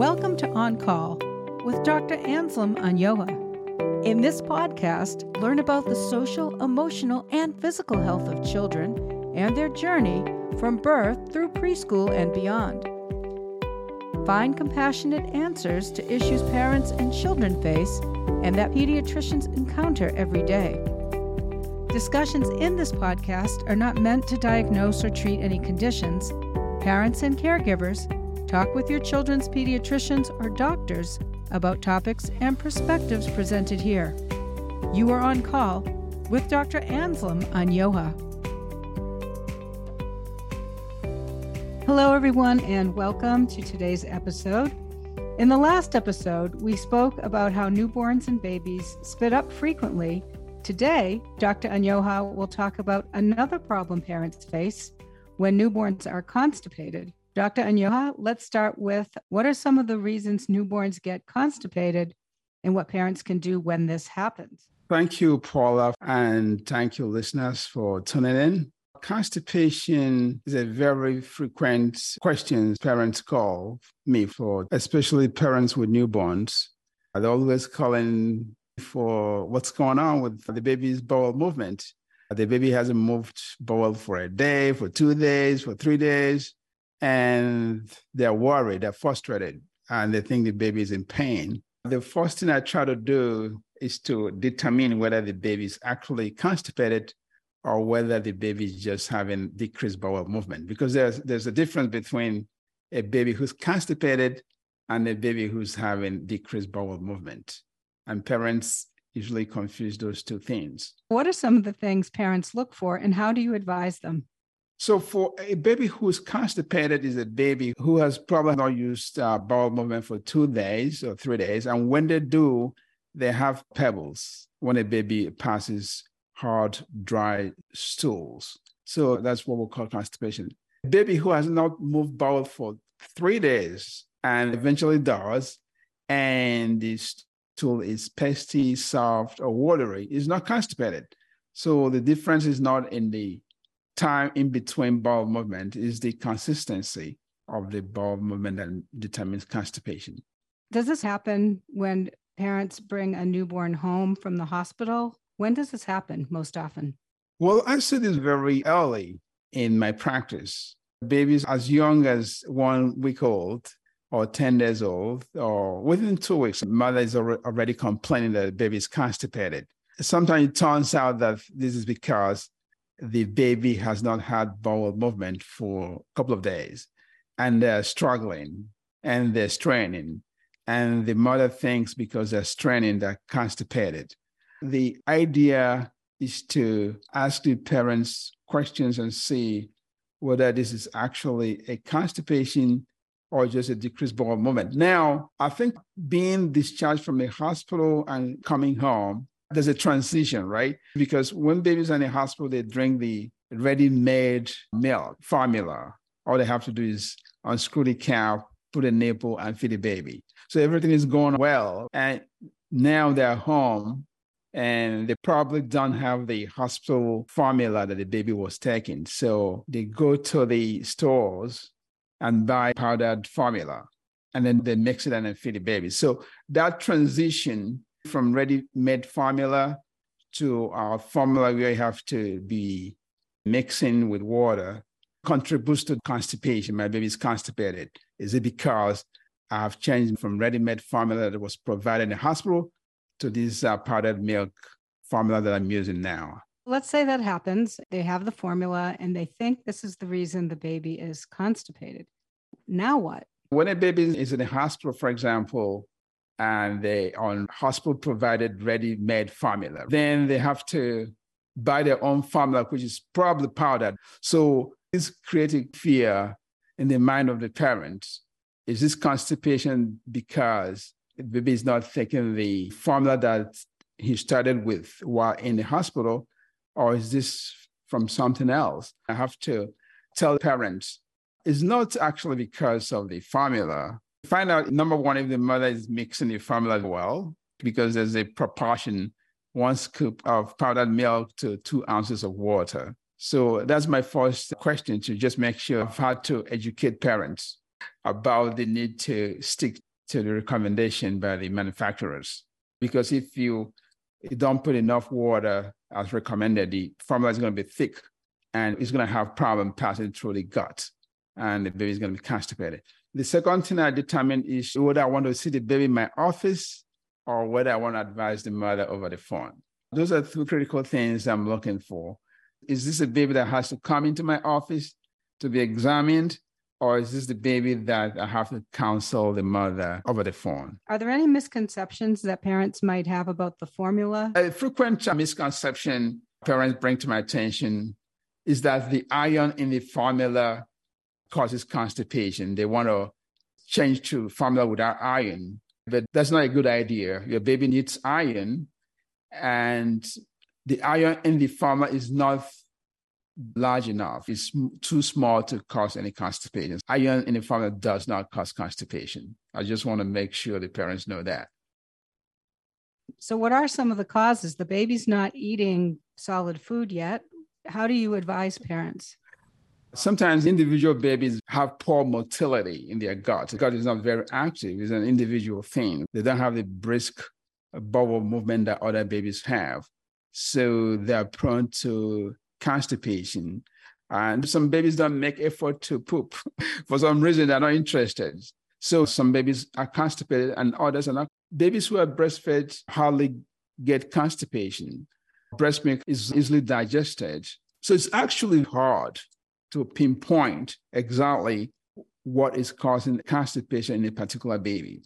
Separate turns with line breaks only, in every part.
Welcome to On Call with Dr. Anselm Anyoha. In this podcast, learn about the social, emotional, and physical health of children and their journey from birth through preschool and beyond. Find compassionate answers to issues parents and children face and that pediatricians encounter every day. Discussions in this podcast are not meant to diagnose or treat any conditions. Parents and caregivers talk with your children's pediatricians or doctors about topics and perspectives presented here. You are on call with Dr. Anselm Anyoha. Hello, everyone, and welcome to today's episode. In the last episode, we spoke about how newborns and babies spit up frequently Today, Dr. Anyoha will talk about another problem parents face when newborns are constipated. Dr. Anyoha, let's start with what are some of the reasons newborns get constipated and what parents can do when this happens?
Thank you, Paula, and thank you, listeners, for tuning in. Constipation is a very frequent question parents call me for, especially parents with newborns. They're always calling for what's going on with the baby's bowel movement. The baby hasn't moved bowel for a day, for two days, for three days, and they're worried, they're frustrated, and they think the baby is in pain. The first thing I try to do is to determine whether the baby is actually constipated or whether the baby is just having decreased bowel movement, because there's, there's a difference between a baby who's constipated and a baby who's having decreased bowel movement and parents usually confuse those two things.
What are some of the things parents look for, and how do you advise them?
So, for a baby who's constipated, is a baby who has probably not used uh, bowel movement for two days or three days, and when they do, they have pebbles when a baby passes hard, dry stools. So that's what we call constipation. A baby who has not moved bowel for three days and eventually does, and the stool is pasty, soft, or watery is not constipated. So the difference is not in the time in between bowel movement, is the consistency of the bowel movement that determines constipation.
Does this happen when parents bring a newborn home from the hospital? When does this happen most often?
Well, I see this very early in my practice. Babies as young as one week old or 10 days old, or within two weeks, mother is already complaining that the baby is constipated. Sometimes it turns out that this is because the baby has not had bowel movement for a couple of days and they're struggling and they're straining. And the mother thinks because they're straining, they're constipated. The idea is to ask the parents questions and see whether this is actually a constipation or just a decreased bowel movement. Now, I think being discharged from a hospital and coming home, there's a transition, right? Because when babies are in a hospital, they drink the ready-made milk formula. All they have to do is unscrew the cap, put a nipple, and feed the baby. So everything is going well. And now they're home and they probably don't have the hospital formula that the baby was taking. So they go to the stores and buy powdered formula. And then they mix it and then feed the baby. So that transition from ready-made formula to our formula where you have to be mixing with water contributes to constipation. My baby is constipated. Is it because I've changed from ready-made formula that was provided in the hospital to this uh, powdered milk formula that I'm using now?
Let's say that happens. They have the formula and they think this is the reason the baby is constipated. Now what?
When a baby is in the hospital, for example, and they on hospital provided ready-made formula, then they have to buy their own formula, which is probably powdered. So it's creating fear in the mind of the parents. Is this constipation because the baby is not taking the formula that he started with while in the hospital? or is this from something else? I have to tell parents it's not actually because of the formula. Find out number one if the mother is mixing the formula well, because there's a proportion one scoop of powdered milk to two ounces of water. So that's my first question to just make sure I've had to educate parents about the need to stick to the recommendation by the manufacturers. Because if you, don't put enough water as recommended, the formula is going to be thick and it's going to have problem passing through the gut and the baby is going to be constipated. The second thing I determine is whether I want to see the baby in my office or whether I want to advise the mother over the phone. Those are two critical things I'm looking for. Is this a baby that has to come into my office to be examined? Or is this the baby that I have to counsel the mother over the phone?
Are there any misconceptions that parents might have about the formula?
A frequent misconception parents bring to my attention is that the iron in the formula causes constipation. They want to change to formula without iron, but that's not a good idea. Your baby needs iron, and the iron in the formula is not large enough. It's too small to cause any constipation. Iron in the formula does not cause constipation. I just want to make sure the parents know that.
So, what are some of the causes? The baby's not eating solid food yet. How do you advise parents?
Sometimes individual babies have poor motility in their gut. The gut is not very active, it's an individual thing. They don't have the brisk bowel movement that other babies have. So they're prone to constipation. And some babies don't make effort to poop. For some reason, they're not interested. So some babies are constipated and others are not. Babies who are breastfed hardly get constipation. Breast milk is easily digested. So it's actually hard to pinpoint exactly what is causing constipation in a particular baby.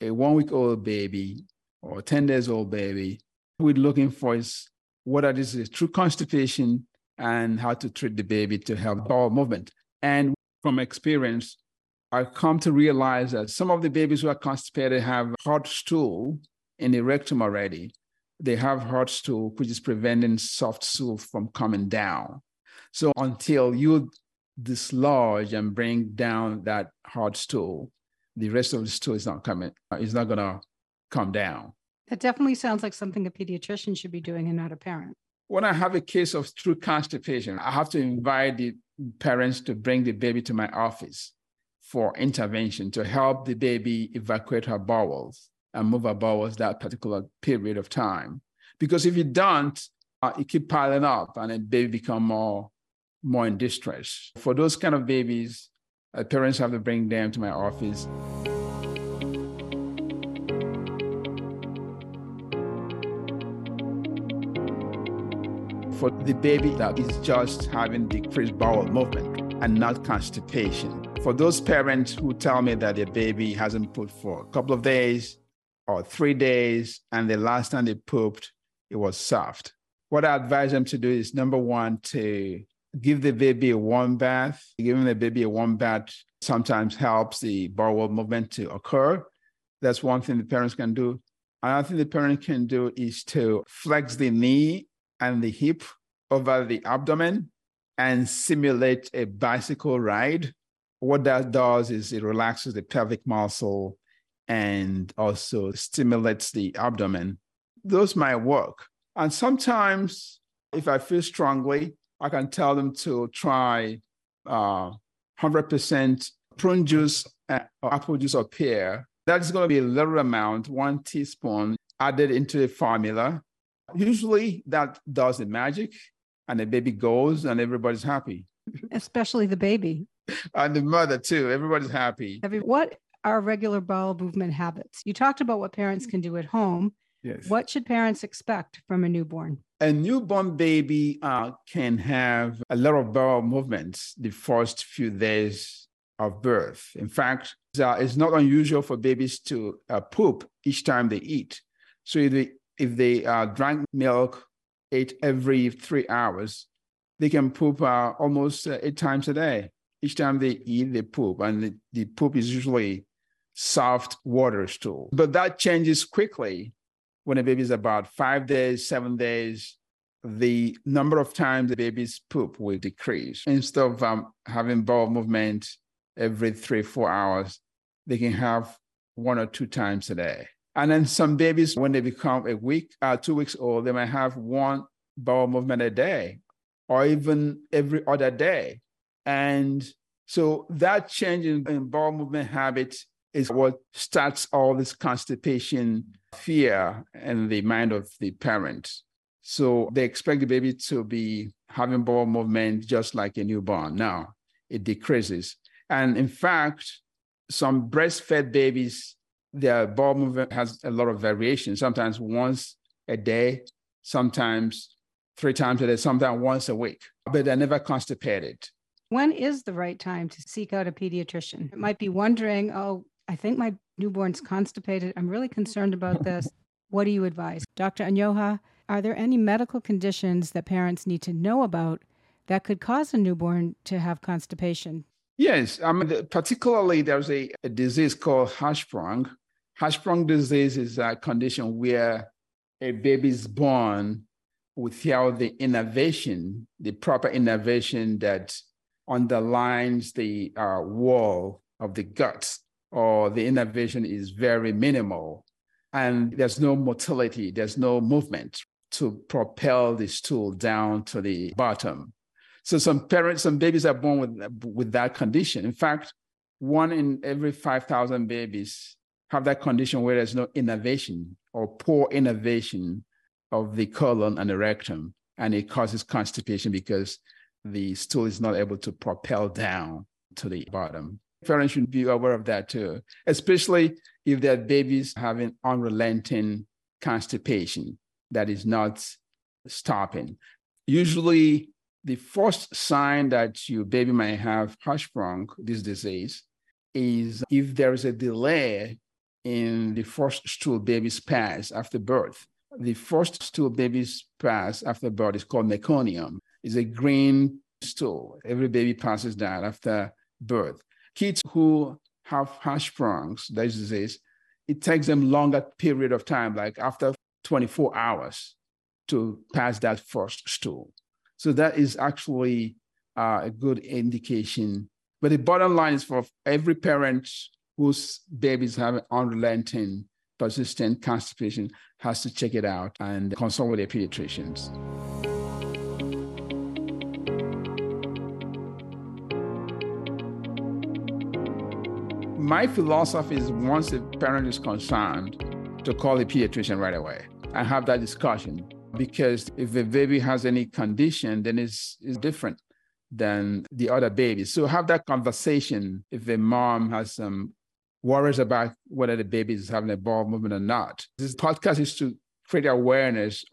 A one week old baby or 10 days old baby, we're looking for is whether this is true constipation and how to treat the baby to help bowel movement. And from experience, I've come to realize that some of the babies who are constipated have hard stool in the rectum already. They have hard stool, which is preventing soft stool from coming down. So until you dislodge and bring down that hard stool, the rest of the stool is not coming, it's not gonna come down.
That definitely sounds like something a pediatrician should be doing and not a parent
when I have a case of true constipation, I have to invite the parents to bring the baby to my office for intervention to help the baby evacuate her bowels and move her bowels that particular period of time. Because if you don't, uh, it keep piling up and the baby become more more in distress. For those kind of babies, uh, parents have to bring them to my office. for the baby that is just having decreased bowel movement and not constipation. For those parents who tell me that their baby hasn't pooped for a couple of days or three days, and the last time they pooped, it was soft. What I advise them to do is number one, to give the baby a warm bath. Giving the baby a warm bath sometimes helps the bowel movement to occur. That's one thing the parents can do. Another thing the parent can do is to flex the knee and the hip over the abdomen and simulate a bicycle ride. What that does is it relaxes the pelvic muscle and also stimulates the abdomen. Those might work. And sometimes, if I feel strongly, I can tell them to try uh, 100% prune juice uh, or apple juice or pear. That's going to be a little amount, one teaspoon added into the formula Usually that does the magic and the baby goes and everybody's happy.
Especially the baby.
and the mother too. Everybody's happy.
What are regular bowel movement habits? You talked about what parents can do at home.
Yes.
What should parents expect from a newborn?
A newborn baby uh, can have a lot of bowel movements the first few days of birth. In fact, uh, it's not unusual for babies to uh, poop each time they eat. So if they if they uh, drank milk eight every three hours, they can poop uh, almost uh, eight times a day. Each time they eat, they poop, and the, the poop is usually soft water stool. But that changes quickly when a baby is about five days, seven days. The number of times the baby's poop will decrease. Instead of um, having bowel movement every three, four hours, they can have one or two times a day. And then some babies, when they become a week, uh, two weeks old, they might have one bowel movement a day or even every other day. And so that change in, in bowel movement habits is what starts all this constipation fear in the mind of the parent. So they expect the baby to be having bowel movement just like a newborn. Now it decreases. And in fact, some breastfed babies, their bowel movement has a lot of variation, sometimes once a day, sometimes three times a day, sometimes once a week, but they're never constipated.
When is the right time to seek out a pediatrician? It might be wondering, oh, I think my newborn's constipated. I'm really concerned about this. What do you advise? Dr. Anyoha, are there any medical conditions that parents need to know about that could cause a newborn to have constipation?
Yes, I mean, particularly there's a, a disease called Hirschsprung. Hirschsprung disease is a condition where a baby is born without the innervation, the proper innervation that underlines the uh, wall of the gut, or the innervation is very minimal. And there's no motility, there's no movement to propel the stool down to the bottom. So some parents, some babies are born with, with that condition. In fact, one in every 5,000 babies have that condition where there's no innervation or poor innervation of the colon and the rectum. And it causes constipation because the stool is not able to propel down to the bottom. Parents should be aware of that too, especially if their babies having unrelenting constipation that is not stopping. Usually, the first sign that your baby might have Hirschsprung, this disease, is if there is a delay in the first stool baby's pass after birth. The first stool baby's pass after birth is called meconium. It's a green stool. Every baby passes that after birth. Kids who have Hirschsprungs, disease, it takes them longer period of time, like after 24 hours to pass that first stool. So that is actually uh, a good indication. But the bottom line is for every parent whose babies have unrelenting, persistent constipation has to check it out and consult with their pediatricians. My philosophy is once a parent is concerned, to call a pediatrician right away and have that discussion. Because if a baby has any condition, then it's, it's different than the other babies. So have that conversation if a mom has some worries about whether the baby is having a bowel movement or not. This podcast is to create awareness